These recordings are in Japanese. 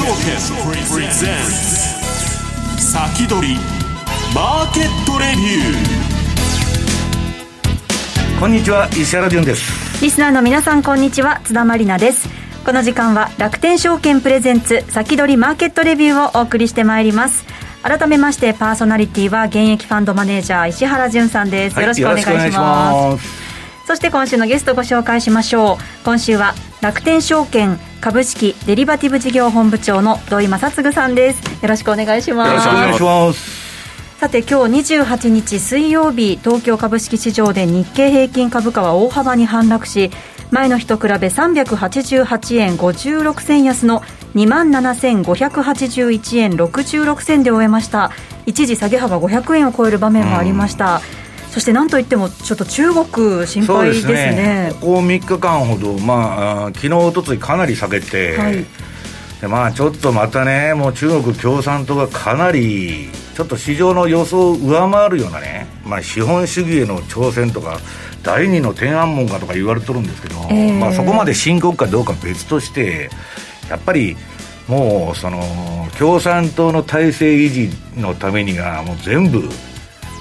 証券プレゼンツ。先取りマーケットレビュー。こんにちは石原潤です。リスナーの皆さんこんにちは。津田まりなです。この時間は楽天証券プレゼンツ先取りマーケットレビューをお送りしてまいります。改めましてパーソナリティは現役ファンドマネージャー石原潤さんです、よろしくお願いします。そして今週のゲストご紹介しましょう。今週は楽天証券株式デリバティブ事業本部長の土井正嗣さんです。よろしくお願いします。よろしくお願いします。さて今日28日水曜日東京株式市場で日経平均株価は大幅に反落し前の日と比べ388円56銭安の2万7581円66銭で終えました。一時下げ幅500円を超える場面もありました、うんそしてなんといっても、ちょっと中国、心配ですねねここ3日間ほど、まあ昨日おとついかなり下げて、はい、でまあ、ちょっとまたね、もう中国共産党がかなり、ちょっと市場の予想を上回るようなね、まあ、資本主義への挑戦とか、第二の天安門かとか言われてるんですけど、えー、まあ、そこまで深刻かどうか別として、やっぱりもうその共産党の体制維持のためには、もう全部。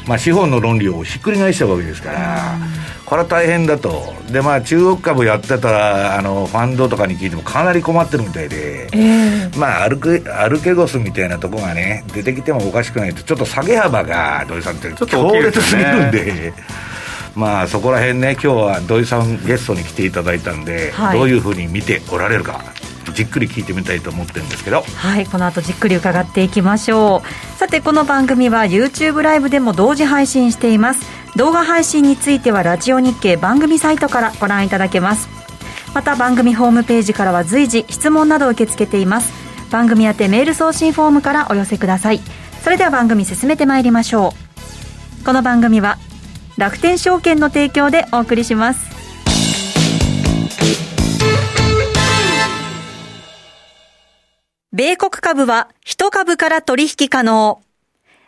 まあ、資本の論理をひっくり返したわけですから、これは大変だと、でまあ、中国株やってたらあの、ファンドとかに聞いてもかなり困ってるみたいで、えー、まあ、アルケアルケゴスみたいなとこがね、出てきてもおかしくないと、ちょっと下げ幅が土井さんって、強烈すぎるんで。まあそこら辺ね、今日は土井さんゲストに来ていただいたんで、はい、どういうふうに見ておられるか、じっくり聞いてみたいと思ってるんですけど。はいこの後じっくり伺っていきましょう。さてこの番組は YouTube ライブでも同時配信しています。動画配信についてはラジオ日経番組サイトからご覧いただけます。また番組ホームページからは随時質問などを受け付けています。番組宛てメール送信フォームからお寄せください。それでは番組進めてまいりましょう。この番組は楽天証券の提供でお送りします。米国株は1株から取引可能。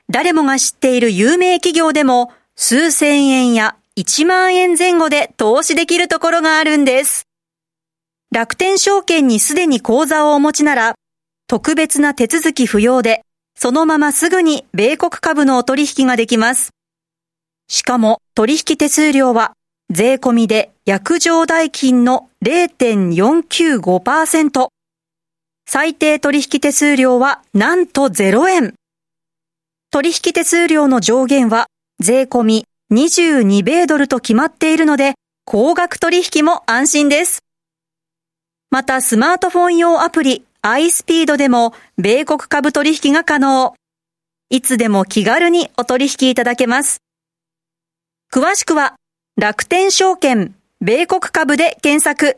誰もが知っている有名企業でも数千円や1万円前後で投資できるところがあるんです。楽天証券にすでに口座をお持ちなら、特別な手続き不要で、そのまますぐに米国株のお取引ができます。しかも取引手数料は税込みで約定代金の0.495%。最低取引手数料はなんと0円。取引手数料の上限は税込み22米ドルと決まっているので、高額取引も安心です。またスマートフォン用アプリ iSpeed でも米国株取引が可能。いつでも気軽にお取引いただけます。詳しくは楽天証券米国株で検索。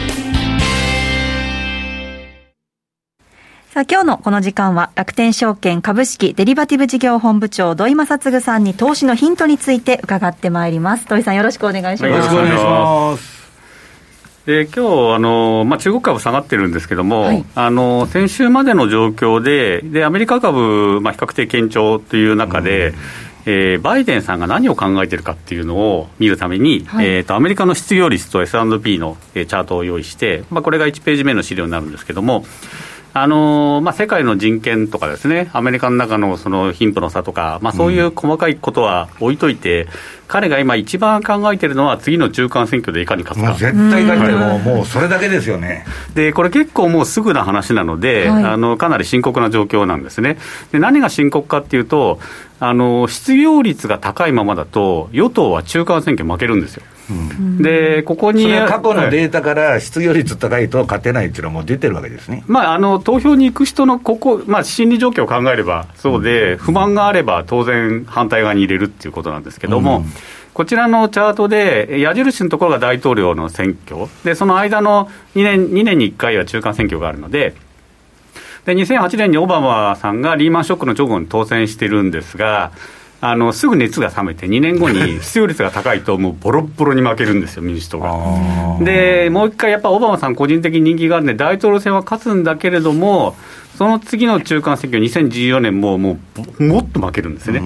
さあ今日のこの時間は楽天証券株式デリバティブ事業本部長土井正嗣さんに投資のヒントについて伺ってまいります。土井さんよろしくお願いします。よろしくお願いします。で今日あの、まあ、中国株下がってるんですけども、はい、あの先週までの状況ででアメリカ株、まあ、比較的堅調という中で、うん。えー、バイデンさんが何を考えてるかっていうのを見るために、はい、えーと、アメリカの失業率と S&P の、えー、チャートを用意して、まあ、これが1ページ目の資料になるんですけども、あのまあ、世界の人権とかですね、アメリカの中のその貧富の差とか、まあ、そういう細かいことは置いといて、うん、彼が今、一番考えてるのは、次の中間選挙でいかに勝つか。絶対勝っても、もうそれだけですよね。で、これ結構もうすぐな話なので、はい、あのかなり深刻な状況なんですね。で何が深刻かっていうと、あの失業率が高いままだと、与党は中間選挙負けるんですよ。でここに過去のデータから失業率高いと勝てないっていうのはもう出てるわけですね、まあ、あの投票に行く人のここ、まあ、心理状況を考えればそうで、不満があれば当然反対側に入れるっていうことなんですけども、うん、こちらのチャートで矢印のところが大統領の選挙。でその間の2年 ,2 年に1回は中間選挙があるのでで2008年にオバマさんがリーマンショックの直後に当選してるんですがあのすぐ熱が冷めて、2年後に 失業率が高いと、もうボロボロに負けるんですよ、民主党が。で、もう一回、やっぱオバマさん、個人的に人気があるんで、大統領選は勝つんだけれども、その次の中間選挙、2014年ももうもっと負けるんですね、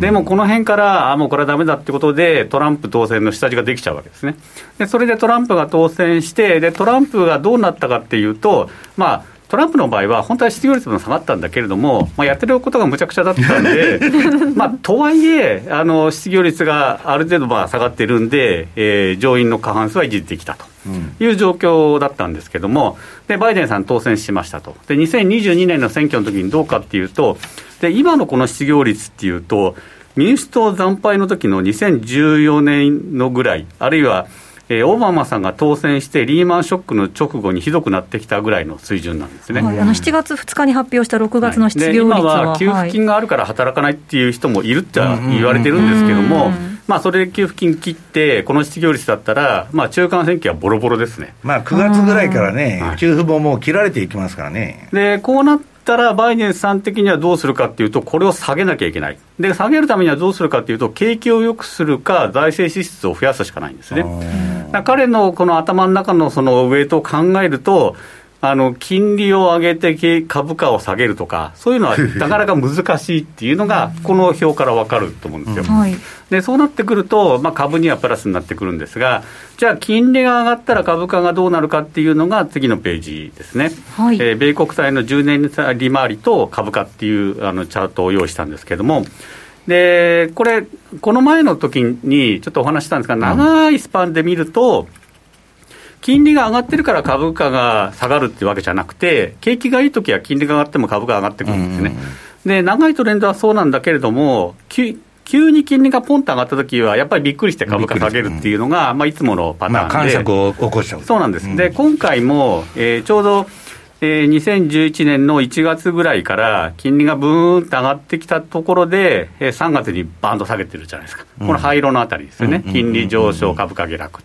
でもこの辺から、あもうこれはだめだってことで、トランプ当選の下地ができちゃうわけですね。でそれでトランプが当選してで、トランプがどうなったかっていうと、まあ、トランプの場合は、本当は失業率も下がったんだけれども、まあ、やってることがむちゃくちゃだったんで、まあ、とはいえあの、失業率がある程度まあ下がってるんで、えー、上院の過半数は維持できたという状況だったんですけども、でバイデンさん当選しましたと、で2022年の選挙の時にどうかっていうと、で今のこの失業率っていうと、民主党惨敗の時の2014年のぐらい、あるいはえー、オバマさんが当選して、リーマンショックの直後にひどくなってきたぐらいの水準なんですね、はい、あの7月2日に発表した6月の失業率は、はい、今は給付金があるから働かないっていう人もいるって言われてるんですけども、まあ、それで給付金切って、この失業率だったら、まあ、中間選挙はボロボロですね、まあ、9月ぐらいからね、給付ももう切られていきますからね。でこうなったら、バイデンさん的にはどうするかっていうと、これを下げなきゃいけない。で、下げるためにはどうするかっていうと、景気を良くするか、財政支出を増やすしかないんですね。彼のこの頭の中のそのウェイトを考えると、あの金利を上げて株価を下げるとか、そういうのは なかなか難しいっていうのが、この表から分かると思うんですよ。はい、でそうなってくると、まあ、株にはプラスになってくるんですが、じゃあ、金利が上がったら株価がどうなるかっていうのが次のページですね、はい、えー、米国債の10年利回りと株価っていうあのチャートを用意したんですけれども、でこれ、この前の時にちょっとお話したんですが、長いスパンで見ると、金利が上がってるから株価が下がるっていうわけじゃなくて、景気がいいときは金利が上がっても株価が上がってくるんですね。で、長いトレンドはそうなんだけれども、急に金利がポンと上がったときは、やっぱりびっくりして株価下げるっていうのが、まあ、いつものパターンで、まあ、感触を起こしちゃう。そうなんです、うん、で今回も、えー、ちょうど、えー、2011年の1月ぐらいから、金利がブーンと上がってきたところで、えー、3月にバーンと下げてるじゃないですか、この灰色のあたりですよね、金利上昇、株価下落。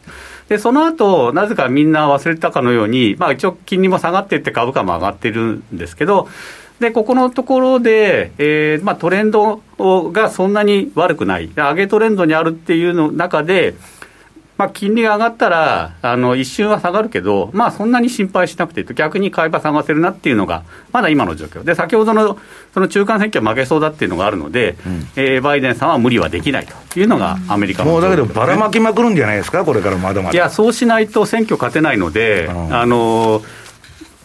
で、その後、なぜかみんな忘れたかのように、まあ一応金利も下がっていって株価も上がってるんですけど、で、ここのところで、えーまあ、トレンドがそんなに悪くない、上げトレンドにあるっていうの中で、まあ、金利が上がったら、あの一瞬は下がるけど、まあ、そんなに心配しなくていいと、逆に買い場探せるなっていうのが、まだ今の状況。で、先ほどのその中間選挙は負けそうだっていうのがあるので、うん、えー、バイデンさんは無理はできないというのがアメリカの、ね、もうだけど、ばらまきまくるんじゃないですか、これからまだまだ。いや、そうしないと選挙勝てないので、うん、あのー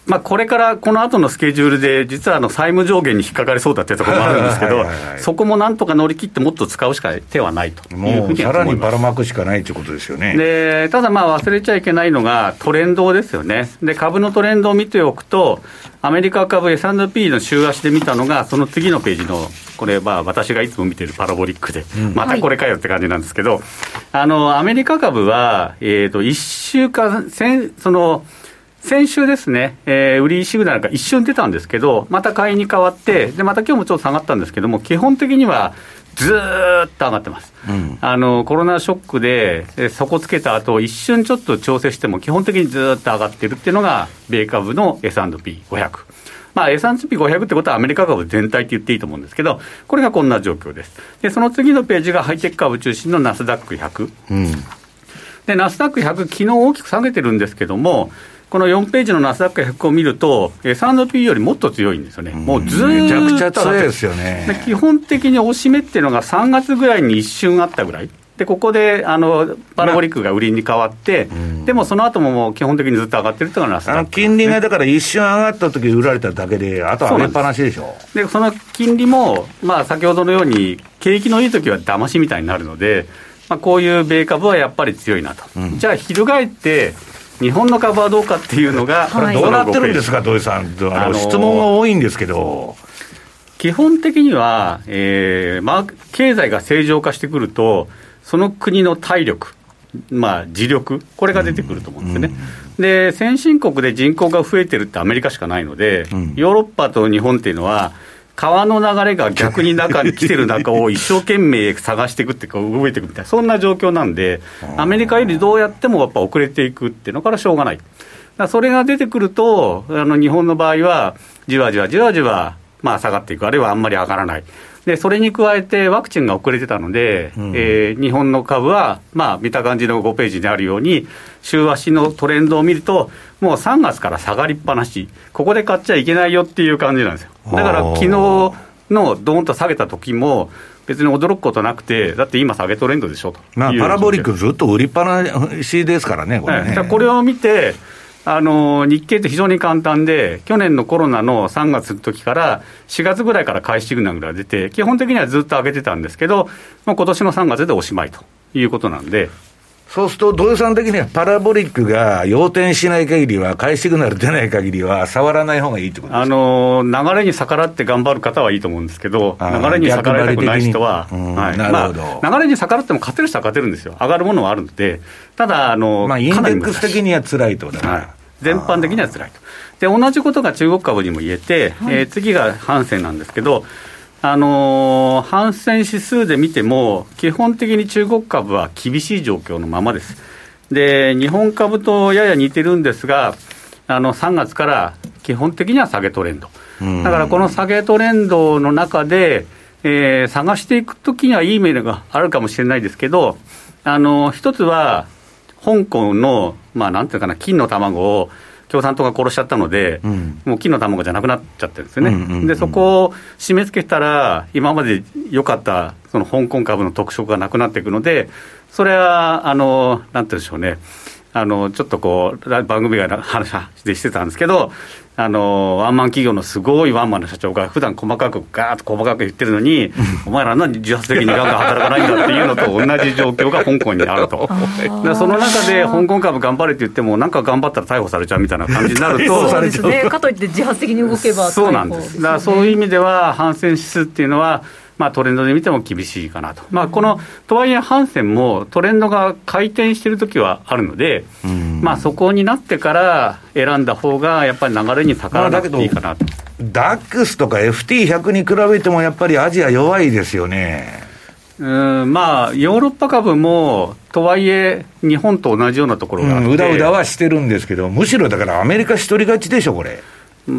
まあ、これからこの後のスケジュールで、実はあの債務上限に引っかかりそうだっていうところもあるんですけど、そこもなんとか乗り切って、もっと使うしか手はないというふうにさらにばらまくしかないということですよね。でただ、忘れちゃいけないのがトレンドですよね、で株のトレンドを見ておくと、アメリカ株 S&P の週足で見たのが、その次のページの、これ、は私がいつも見てるパラボリックで、またこれかよって感じなんですけど、あのアメリカ株は、えー、と1週間、その、先週ですね、えー、売りシグナルが一瞬出たんですけど、また買いに変わって、でまた今日もちょっと下がったんですけども、基本的にはずっと上がってます、うん、あのコロナショックで底つけた後一瞬ちょっと調整しても、基本的にずっと上がってるっていうのが、米株の S&P500。まあ、S&P500 ってことはアメリカ株全体って言っていいと思うんですけど、これがこんな状況です。で、その次のページがハイテク株中心のナスダック100。うん、で、ナスダック100、昨日大きく下げてるんですけども、この4ページのナスダック100を見ると、S&P よりもっと強いんですよね、もうずっとめちゃくちゃ強いですよね。基本的に押し目っていうのが3月ぐらいに一瞬あったぐらい。でここであのパラボリックが売りに変わって、まあでもその後ももう基本的にずっと上がってるっていうのがナスダック、ね、金利がだから一瞬上がった時売られただけで、あとは上げっぱなしでしょ。でその金利も、まあ、先ほどのように、景気のいい時は騙しみたいになるので、まあ、こういう米株はやっぱり強いなと、うん、じゃあ、翻って、日本の株はどうかっていうのが、はい、どうなってるんですか、土井さん、あの質問が多いんですけど。基本的には、えーまあ、経済が正常化してくると、その国の体力、まあ、自力、これが出てくると思うんですね、うん、で先進国で人口が増えてるってアメリカしかないので、うん、ヨーロッパと日本っていうのは、川の流れが逆に中に来てる中を一生懸命探していくっていうか、動いていくみたいな、そんな状況なんで、アメリカよりどうやってもやっぱ遅れていくっていうのからしょうがない。それが出てくると、あの日本の場合は、じわじわじわじわ、まあ、下がっていく、あるいはあんまり上がらない。で、それに加えてワクチンが遅れてたので、うん、えー、日本の株は、まあ、見た感じの5ページにあるように、週足のトレンドを見ると、もう3月から下がりっぱなし、ここで買っちゃいけないよっていう感じなんですよ。だから、昨日のどーんと下げた時も、別に驚くことなくて、だって今、下げトレンドでしょと。まあ、パラボリックずっと売りっぱなしですからね、これね。これを見て、あの日経って非常に簡単で、去年のコロナの3月の時から4月ぐらいから買いシグナルが出て、基本的にはずっと上げてたんですけど、もう今年の3月でおしまいということなんで。そうすると、土井さん的にはパラボリックが要点しない限りは、買いシグナル出ない限りは、触らない方がいいってことですか？あの流れに逆らって頑張る方はいいと思うんですけど、流れに逆らいたくない人は、はい。まあ、流れに逆らっても勝てる人は勝てるんですよ、上がるものはあるので、ただ、あのまあ、インデックス的には辛いとだから。はい全般的には辛いと。で、同じことが中国株にも言えて、はい、えー、次がハンセンなんですけど、あのー、ハンセン指数で見ても、基本的に中国株は厳しい状況のままです。で、日本株とやや似てるんですが、あの3月から基本的には下げトレンド。だからこの下げトレンドの中で、えー、探していくときにはいいメールがあるかもしれないですけど、あの一つは、香港の、まあ、なんていうかな、金の卵を共産党が殺しちゃったので、うん、もう金の卵じゃなくなっちゃってるんですよね、うんうんうん、でそこを締め付けたら、今まで良かったその香港株の特色がなくなっていくので、それは、あのなんていうんでしょうね、あのちょっとこう、番組が話でしてたんですけど、あのワンマン企業のすごいワンマンの社長が、普段細かく、ガーッと細かく言ってるのに、お前ら何自発的にガンガン働かないんだっていうのと同じ状況が香港にあると、その中で香港株頑張れって言っても、なんか頑張ったら逮捕されちゃうみたいな感じになると、そうですね、かといって自発的に動けば、そうなんです、だからそういう意味では、反戦指数っていうのは、まあ、トレンドで見ても厳しいかなと、まあ、このとはいえ、ハンセンもトレンドが回転しているときはあるので、まあ、そこになってから選んだ方が、やっぱり流れに逆らわなくていいかなと。ダックスとか FT100 に比べても、やっぱりアジア弱いですよね。うんまあ、ヨーロッパ株も、とはいえ、日本と同じようなところがあって、うん、うだうだはしてるんですけど、むしろだからアメリカ一人勝ちでしょ、これ。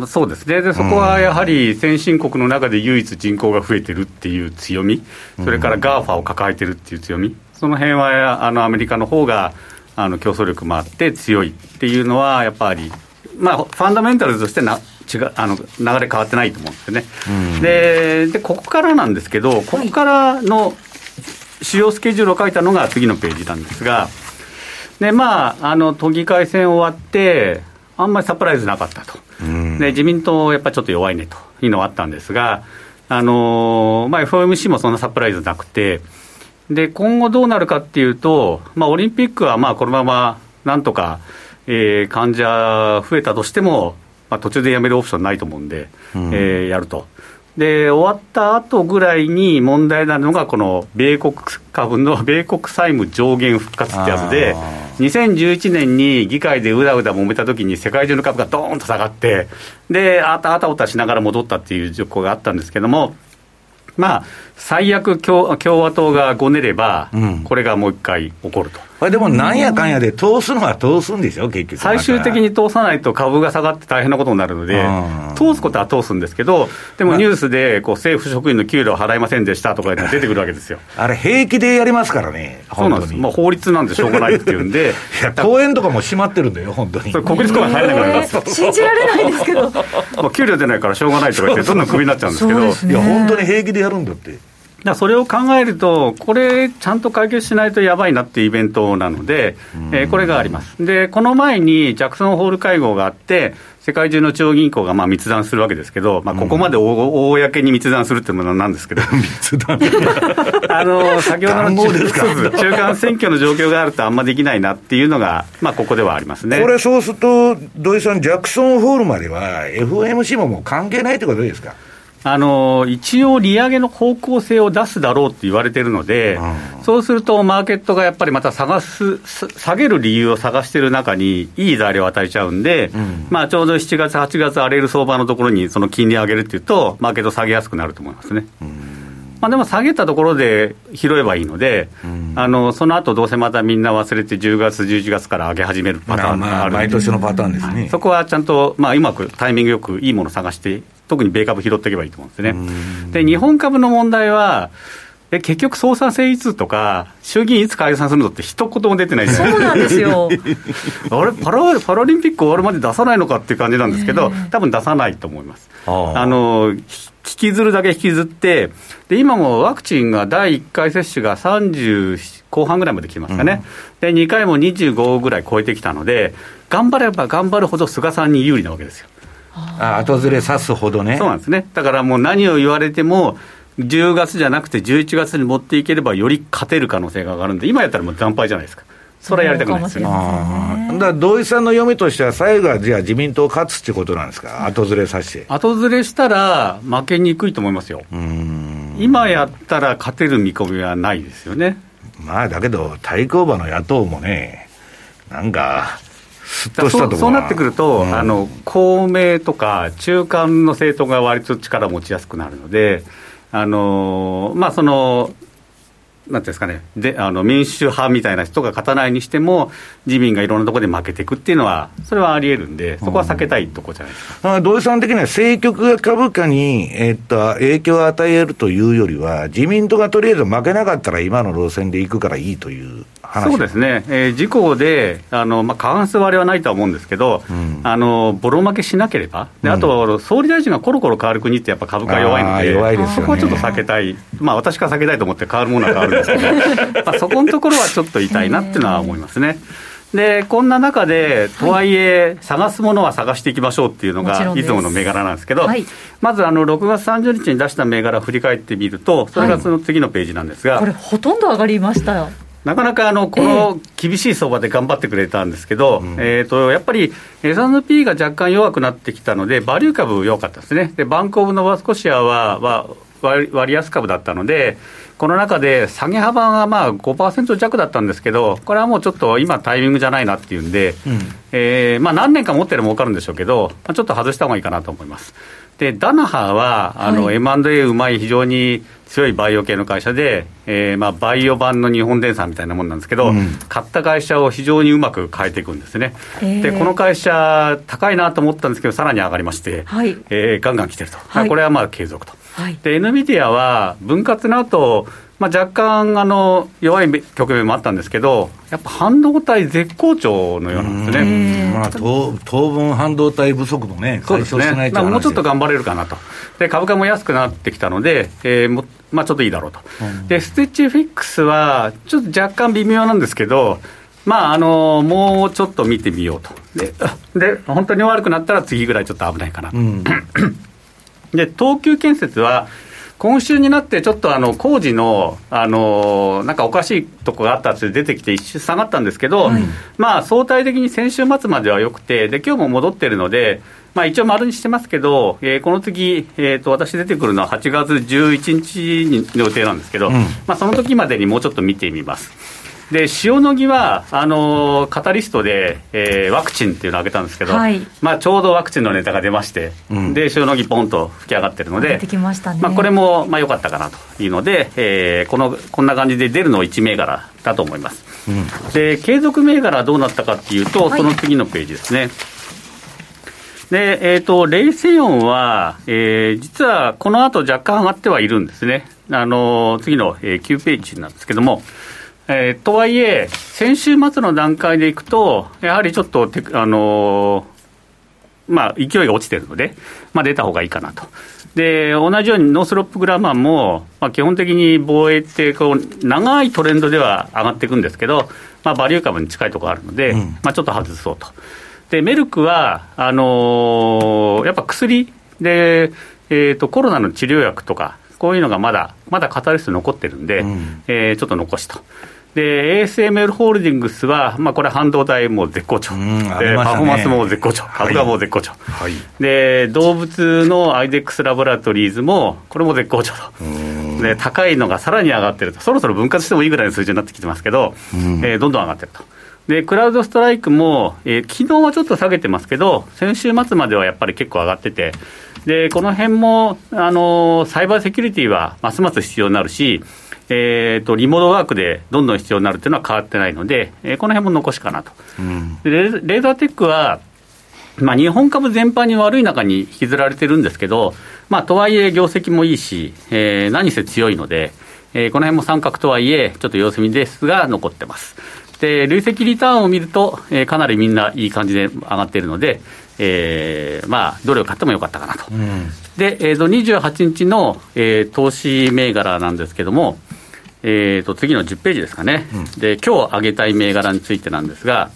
そうですね。で、そこはやはり先進国の中で唯一人口が増えてるっていう強み、それから GAFA を抱えてるっていう強み、その辺はあのアメリカの方があの競争力もあって強いっていうのは、やっぱり、まあ、ファンダメンタルズとしてな違うあの流れ変わってないと思うんですよね。でで、ここからなんですけど、ここからの主要スケジュールを書いたのが次のページなんですが、でまあ、あの都議会選終わって、あんまりサプライズなかったと、で自民党、やっぱりちょっと弱いねと。いうのはあったんですが、あのまあ、FOMC もそんなサプライズなくて、で今後どうなるかっていうと、まあ、オリンピックはまあこのままなんとか、えー、患者増えたとしても、まあ、途中でやめるオプションないと思うんで、うん、えー、やると。で、終わった後ぐらいに問題なのが、この米国株の米国債務上限復活ってやつで、2011年に議会でうだうだ揉めた時に世界中の株がどーんと下がって、で、あたあたおたしながら戻ったっていう状況があったんですけども、まあ、最悪共、共和党がごねれば、これがもう一回起こると。これでもなんやかんやで通すのは通すんでしょ、結局。最終的に通さないと株が下がって大変なことになるので、通すことは通すんですけど、でもニュースでこう政府職員の給料払いませんでしたとか出てくるわけですよ。あれ、平気でやりますからね、そうなんです、まあ、法律なんでしょうがないっていうんで、いや、公園とかも閉まってるんだよ、本当に。それ国立公園入れなくなります。信じられないですけど。まあ給料出ないからしょうがないとか言って、どんどんクビになっちゃうんですけど、ね、いや、本当に平気でやるんだって。だそれを考えると、これ、ちゃんと解決しないとやばいなっていうイベントなので、えー、これがあります。で、この前にジャクソンホール会合があって、世界中の中央銀行がまあ密談するわけですけど、まあ、ここまでお、公に密談するっていうものなんですけど、密談。あの先ほどの中間選挙の状況があると、あんまできないなっていうのが、まあ、ここではありますね。これ、そうすると、土井さん、ジャクソンホールまでは、FOMC ももう関係ないってことですか？あの一応、利上げの方向性を出すだろうって言われてるので、そうすると、マーケットがやっぱりまた探す、下げる理由を探してる中に、いい材料を与えちゃうんで、うん、まあ、ちょうど7月、8月、荒れる相場のところに、その金利上げるっていうと、マーケット下げやすくなると思いますね。まあ、でも下げたところで拾えばいいので、うん、あのその後どうせまたみんな忘れて、10月、11月から上げ始めるパターンがある、まあ、毎年のパターンで。すね、そこはちゃんと、まあ、うまくタイミングよくいいものを探して、特に米株拾っていけばいいと思うんですね。で日本株の問題はえ結局、総裁選いつとか、衆議院いつ解散するのって一言も出てないじゃないそうなんですよ。あれパラ、パラリンピック終わるまで出さないのかっていう感じなんですけど、多分出さないと思います。あの引きずるだけ引きずって、で今もワクチンが第1回接種が30後半ぐらいまで来ましたね、うん、で2回も25ぐらい超えてきたので、頑張れば頑張るほど菅さんに有利なわけですよ。あ後ずれさすほどね。そうなんですね。だからもう何を言われても、10月じゃなくて11月に持っていければより勝てる可能性が上がるんで、今やったらもう惨敗じゃないですか。それはやりたくないですよね。だから土井さんの読みとしては、最後はじゃあ自民党勝つってことなんですか、後ずれさせて。後ずれしたら、負けにくいと思いますよ。今やったら勝てる見込みはないですよね。まあだけど、対抗馬の野党もね、なんか、すっとしたとそうなってくると、うん、あの、公明とか中間の政党が割と力を持ちやすくなるので、あのまあ、その、なんていうんですかね、であの民主派みたいな人が勝たないにしても、自民がいろんなところで負けていくっていうのは、それはありえるんで、そこは避けたいとこじゃないですか、うん、土井さん的には、政局が株価に、えっと、影響を与えるというよりは、自民党がとりあえず負けなかったら、今の路線でいくからいいというそうですね、えー、事故で、あのまあ、過半数割れはないとは思うんですけど、うん、あのボロ負けしなければ、であと、総理大臣がコロコロ変わる国って、やっぱ株価弱いので、弱いですそこはちょっと避けたい、まあ、私から避けたいと思って変わるものは変わる まあそこのところはちょっと痛いなっていうのは思いますね。でこんな中で、とはいえ、探すものは探していきましょうっていうのが、いつもの銘柄なんですけど、はい、まずあの6月30日に出した銘柄を振り返ってみると、それがその次のページなんですが、はい、これ、ほとんど上がりましたよ。なかなかあのこの厳しい相場で頑張ってくれたんですけど、えー、とやっぱり S&P が若干弱くなってきたので、バリュー株弱かったですね、でバンコブ・ノバスコシアは、は割安株だったので、この中で下げ幅がまあ5%弱だったんですけど、これはもうちょっと今、タイミングじゃないなっていうんで、うん、えー、まあ、何年か持ってれば儲かるんでしょうけど、まあ、ちょっと外した方がいいかなと思います。でダナハはあの、はい、M&A うまい非常に強いバイオ系の会社で、えーまあ、バイオ版の日本電産みたいなもんなんですけど、うん、買った会社を非常にうまく変えていくんですね、でこの会社高いなと思ったんですけどさらに上がりまして、はい、えー、ガンガン来てると、はい、これはまあ継続と、はい、で NVIDIA は分割の後まあ、若干あの弱い局面もあったんですけど、やっぱ半導体絶好調のようなんですね、まあ、当当分、半導体不足もね、解消しないと、ね、もうちょっと頑張れるかなと、で株価も安くなってきたので、えーもまあ、ちょっといいだろうと、うん、でステッチフィックスは、ちょっと若干微妙なんですけど、まああのもうちょっと見てみようと。で、で本当に悪くなったら次ぐらいちょっと危ないかなと。うん、で東急建設は今週になってちょっとあの工事の、あのなんかおかしいとこがあったって出てきて、一瞬下がったんですけど、はい、まあ相対的に先週末まではよくて、で今日も戻ってるので、まあ、一応丸にしてますけど、えー、この次、えーと、私出てくるのは8月11日の予定なんですけど、うん、まあ、その時までにもうちょっと見てみます。で塩野義はあのカタリストで、えー、ワクチンっていうのを挙げたんですけど、はい、まあ、ちょうどワクチンのネタが出まして、うん、で塩野義ポンと吹き上がってるので、ままあ、これもまあ良かったかなというので、えー、このこんな感じで出るの1銘柄だと思います、うん、で継続銘柄はどうなったかっていうと、その次のページですね、で、えっ、ー、と、レイセヨンは、えー、実はこの後若干上がってはいるんですね。あの、次の、えー、9ページなんですけども、えー、とはいえ、先週末の段階でいくと、やはりちょっとあのー、まあ、勢いが落ちてるので、まあ、出た方がいいかなと。で、同じようにノースロップグラマンも、まあ、基本的に防衛ってこう、長いトレンドでは上がっていくんですけど、まあ、バリュー株に近いところあるので、うん、まあ、ちょっと外そうと。で、メルクは、あのー、やっぱ薬で、えーとコロナの治療薬とか、こういうのがまだ、まだカタリスト残ってるんで、うん、えー、ちょっと残しと。で、ASML ホールディングスは、まあ、これ半導体も絶好調。で、ね、パフォーマンスも絶好調。株価も絶好調。はい、で、動物のアイデックスラボラトリーズも、これも絶好調と。で、高いのがさらに上がってると。そろそろ分割してもいいぐらいの数字になってきてますけど、えー、どんどん上がってると。で、クラウドストライクも、えー、昨日はちょっと下げてますけど、先週末まではやっぱり結構上がってて、で、この辺も、あのー、サイバーセキュリティはますます必要になるし、えーと、リモートワークでどんどん必要になるというのは変わってないので、えー、この辺も残しかなと。うん、レレーザーテックは、まあ、日本株全般に悪い中に引きずられてるんですけど、まあ、とはいえ業績もいいし、えー、何せ強いので、えー、この辺も三角とはいえ、ちょっと様子見ですが、残ってます。で、累積リターンを見ると、えー、かなりみんないい感じで上がっているので、えー、まあ、どれを買ってもよかったかなと。うん、で、えー、と28日の、えー、投資銘柄なんですけども、えー、と次の10ページですかね、うん、で今日上げたい銘柄についてなんですが、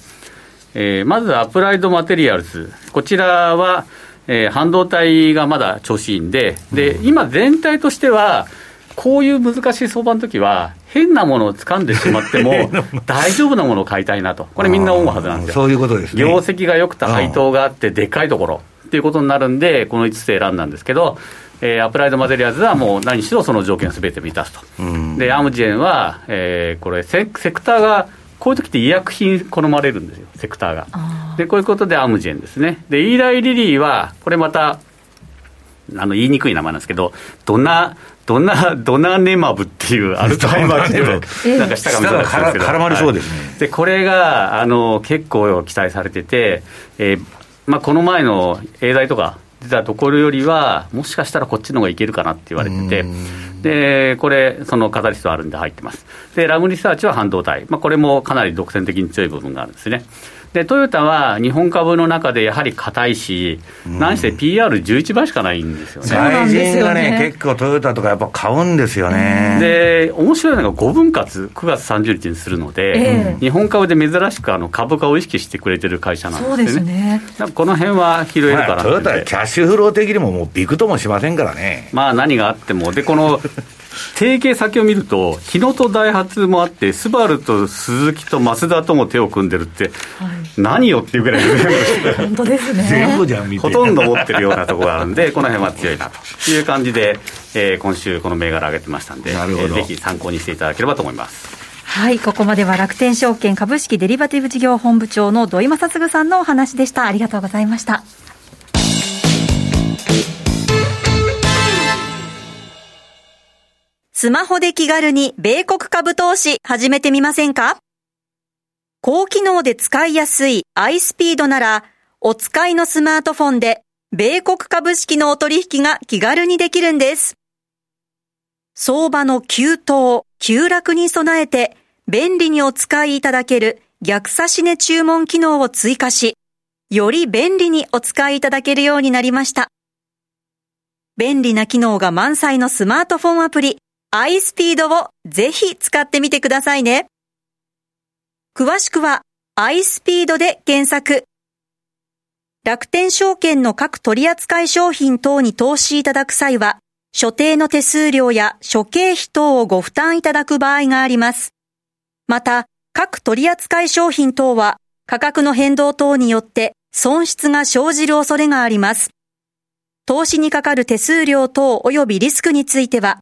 えー、まずアプライドマテリアルズ、こちらは、えー、半導体がまだ調子いいんで、で今、全体としては、こういう難しい相場の時は、変なものを掴んでしまっても、大丈夫なものを買いたいなと、これ、みんな思うはずなんですよ。そういうことですね。業績が良くて配当があって、でかいところっていうことになるんで、この5つ選んだんですけど、えー、アプライドマテリアルズはもう何しろその条件すべて満たすと。で、アムジェンは、えー、これセ、セクターが、こういう時って医薬品好まれるんですよ、セクターが。で、こういうことでアムジェンですね。で、イーライリリーは、これまた、あの言いにくい名前なんですけど、どんな、ドナ、ドナネマブっていう、アルツハイマーってなんか下が見たんですけど、絡まりそうですね、はい、でこれがあの結構期待されてて、えーまあ、この前の永大とか出たところよりは、もしかしたらこっちの方がいけるかなって言われてて、でこれ、そのカタリストあるんで入ってます。で、ラムリサーチは半導体、まあ、これもかなり独占的に強い部分があるんですね。でトヨタは日本株の中でやはり硬いし、何せ PR11 倍しかないんですよね。外人がね、結構トヨタとかやっぱ買うんですよね。で、面白いのが5分割、9月30日にするので、えー、日本株で珍しくあの株価を意識してくれてる会社なんですね。ねこの辺は拾えるかな、まあ、トヨタはキャッシュフロー的にももうびくともしませんからね。まあ何があっても、で、この提携先を見ると、日野とダイハツもあって、スバルとスズキとマツダとも手を組んでるって、はい、何よっていうぐらい、本当ですね。全部じゃん、ほとんど持ってるようなところがあるんで、この辺は強いなという感じで、えー、今週、この銘柄上げてましたんで、えー、ぜひ参考にしていただければと思います。はい、ここまでは楽天証券株式デリバティブ事業本部長の土井正嗣さんのお話でした。ありがとうございました。スマホで気軽に米国株投資始めてみませんか？高機能で使いやすい iSpeed なら、お使いのスマートフォンで米国株式のお取引が気軽にできるんです。相場の急騰、急落に備えて便利にお使いいただける逆差し値注文機能を追加し、より便利にお使いいただけるようになりました。便利な機能が満載のスマートフォンアプリ、iSpeed をぜひ使ってみてくださいね。詳しくは iSpeed で検索。楽天証券の各取扱商品等に投資いただく際は、所定の手数料や諸経費等をご負担いただく場合があります。また、各取扱商品等は価格の変動等によって損失が生じる恐れがあります。投資にかかる手数料等及びリスクについては、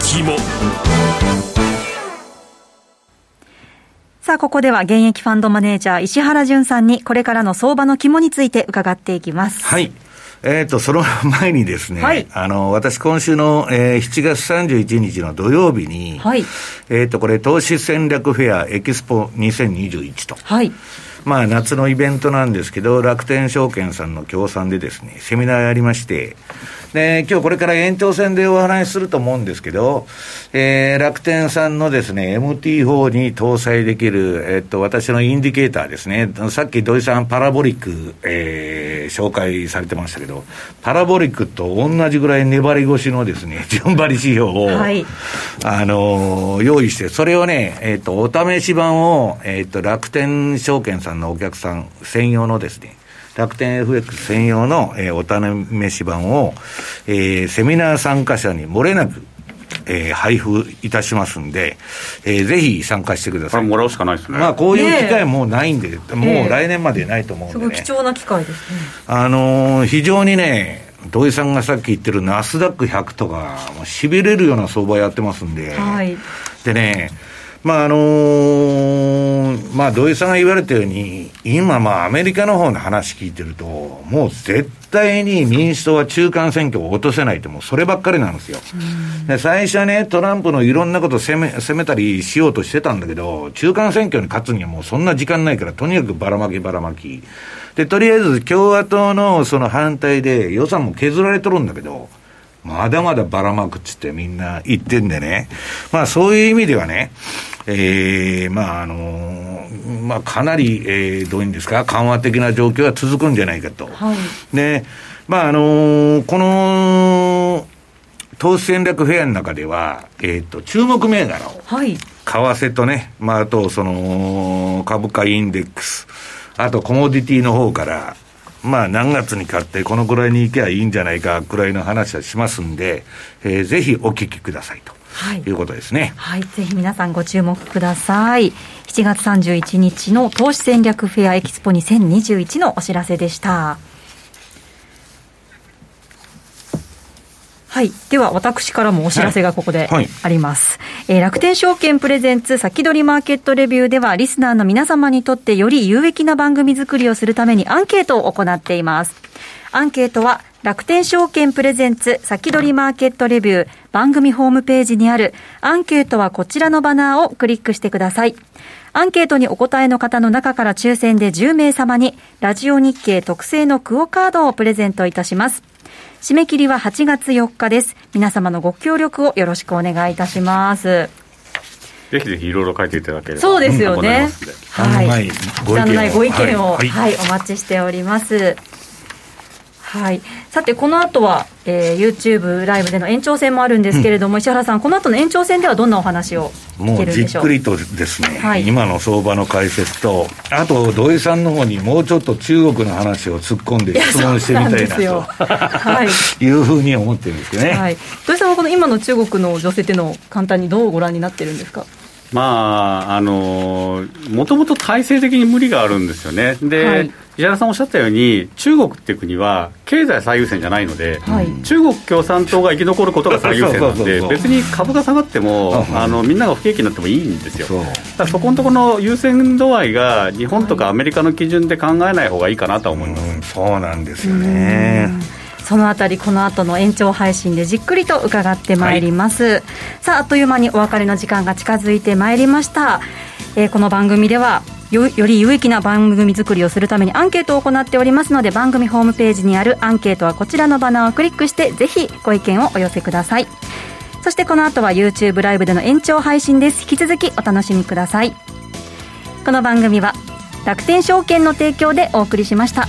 肝さあ、ここでは現役ファンドマネージャー石原淳さんにこれからの相場の肝について伺っていきます。はい。えっ、ー、と、その前にですね、はい、あの、私今週の、えー、7月31日の土曜日に、はい、えっ、と、これ、投資戦略フェアエキスポ2021と。はい。まあ、夏のイベントなんですけど、楽天証券さんの協賛でですね、セミナーやりまして、で、今日これから延長戦でお話しすると思うんですけど、えー、楽天さんのですね、MT4 に搭載できる、えっと、私のインディケーターですね。さっき土井さんパラボリック、えー、紹介されてましたけど、パラボリックと同じぐらい粘り腰のですね、順張り指標を、はい、あのー、用意して、それをね、えっと、お試し版を、えっと、楽天証券さんのお客さん専用のですね、楽天 FX 専用の、えー、お試し版を、えー、セミナー参加者に漏れなく、えー、配布いたしますんで、えー、ぜひ参加してください。もらうしかないですね。まあ、こういう機会もうないんで、ね、もう来年までないと思うんで、ね、すごい貴重な機会ですね。あのー、非常にね、土井さんがさっき言ってるナスダック100とか、もうしびれるような相場やってますんで、はい、でね、まああのー、まあ、土井さんが言われたように、今、まあ、アメリカの方の話聞いてると、もう絶対に民主党は中間選挙を落とせないって、もうそればっかりなんですよ。で、最初はね、トランプのいろんなこと攻め、攻めたりしようとしてたんだけど、中間選挙に勝つにはもうそんな時間ないから、とにかくばらまきばらまき。で、とりあえず共和党のその反対で予算も削られとるんだけど、まだまだばらまくっつってみんな言ってんでね。まあそういう意味ではね、えー、まああのー、まあかなり、えー、どういうんですか、緩和的な状況が続くんじゃないかと。はい、で、まああのー、この、投資戦略フェアの中では、えっ、ー、と、注目銘柄を、はい、為替とね、まああとその、株価インデックス、あとコモディティの方から、まあ何月に買ってこのぐらいに行けばいいんじゃないかくらいの話はしますんで、えー、ぜひお聞きくださいと。はい、いうことですね。はい。ぜひ皆さんご注目ください。7月31日の投資戦略フェアエキスポ2021のお知らせでした。はい。では、私からもお知らせがここであります。はいはい、えー、楽天証券プレゼンツ先取りマーケットレビューでは、リスナーの皆様にとってより有益な番組作りをするためにアンケートを行っています。アンケートは、楽天証券プレゼンツ先取りマーケットレビュー番組ホームページにあるアンケートはこちらのバナーをクリックしてください。アンケートにお答えの方の中から抽選で10名様にラジオ日経特製のクオカードをプレゼントいたします。締め切りは8月4日です。皆様のご協力をよろしくお願いいたします。ぜひぜひいろいろ書いていただければそうですよね。はい。ご意見を、はい、はい、お待ちしております。はい、さて、この後は、えー、YouTube ライブでの延長戦もあるんですけれども、うん、石原さん、この後の延長戦ではどんなお話をもうじっくりとですね、はい、今の相場の解説と、あと土井さんの方にもうちょっと中国の話を突っ込んで質問してみたいなとはい、いうふうに思ってるんですけどね、はい、土井さんはこの今の中国の女性っていうのを簡単にどうご覧になってるんですか？まあ、あのもともと体制的に無理があるんですよね。で、はい、石原さんおっしゃったように、中国っていう国は経済最優先じゃないので、はい、中国共産党が生き残ることが最優先なんで、別に株が下がっても、あのみんなが不景気になってもいいんですよ。そだからそこのところの優先度合いが、日本とかアメリカの基準で考えない方がいいかなと思います。うそうなんですよね。そのあたりこの後の延長配信でじっくりと伺ってまいります、はい、さああっという間にお別れの時間が近づいてまいりました、えー、この番組ではより有益な番組作りをするためにアンケートを行っておりますので番組ホームページにあるアンケートはこちらのバナーをクリックしてぜひご意見をお寄せください。そしてこの後は YouTube ライブでの延長配信です。引き続きお楽しみください。この番組は楽天証券の提供でお送りしました。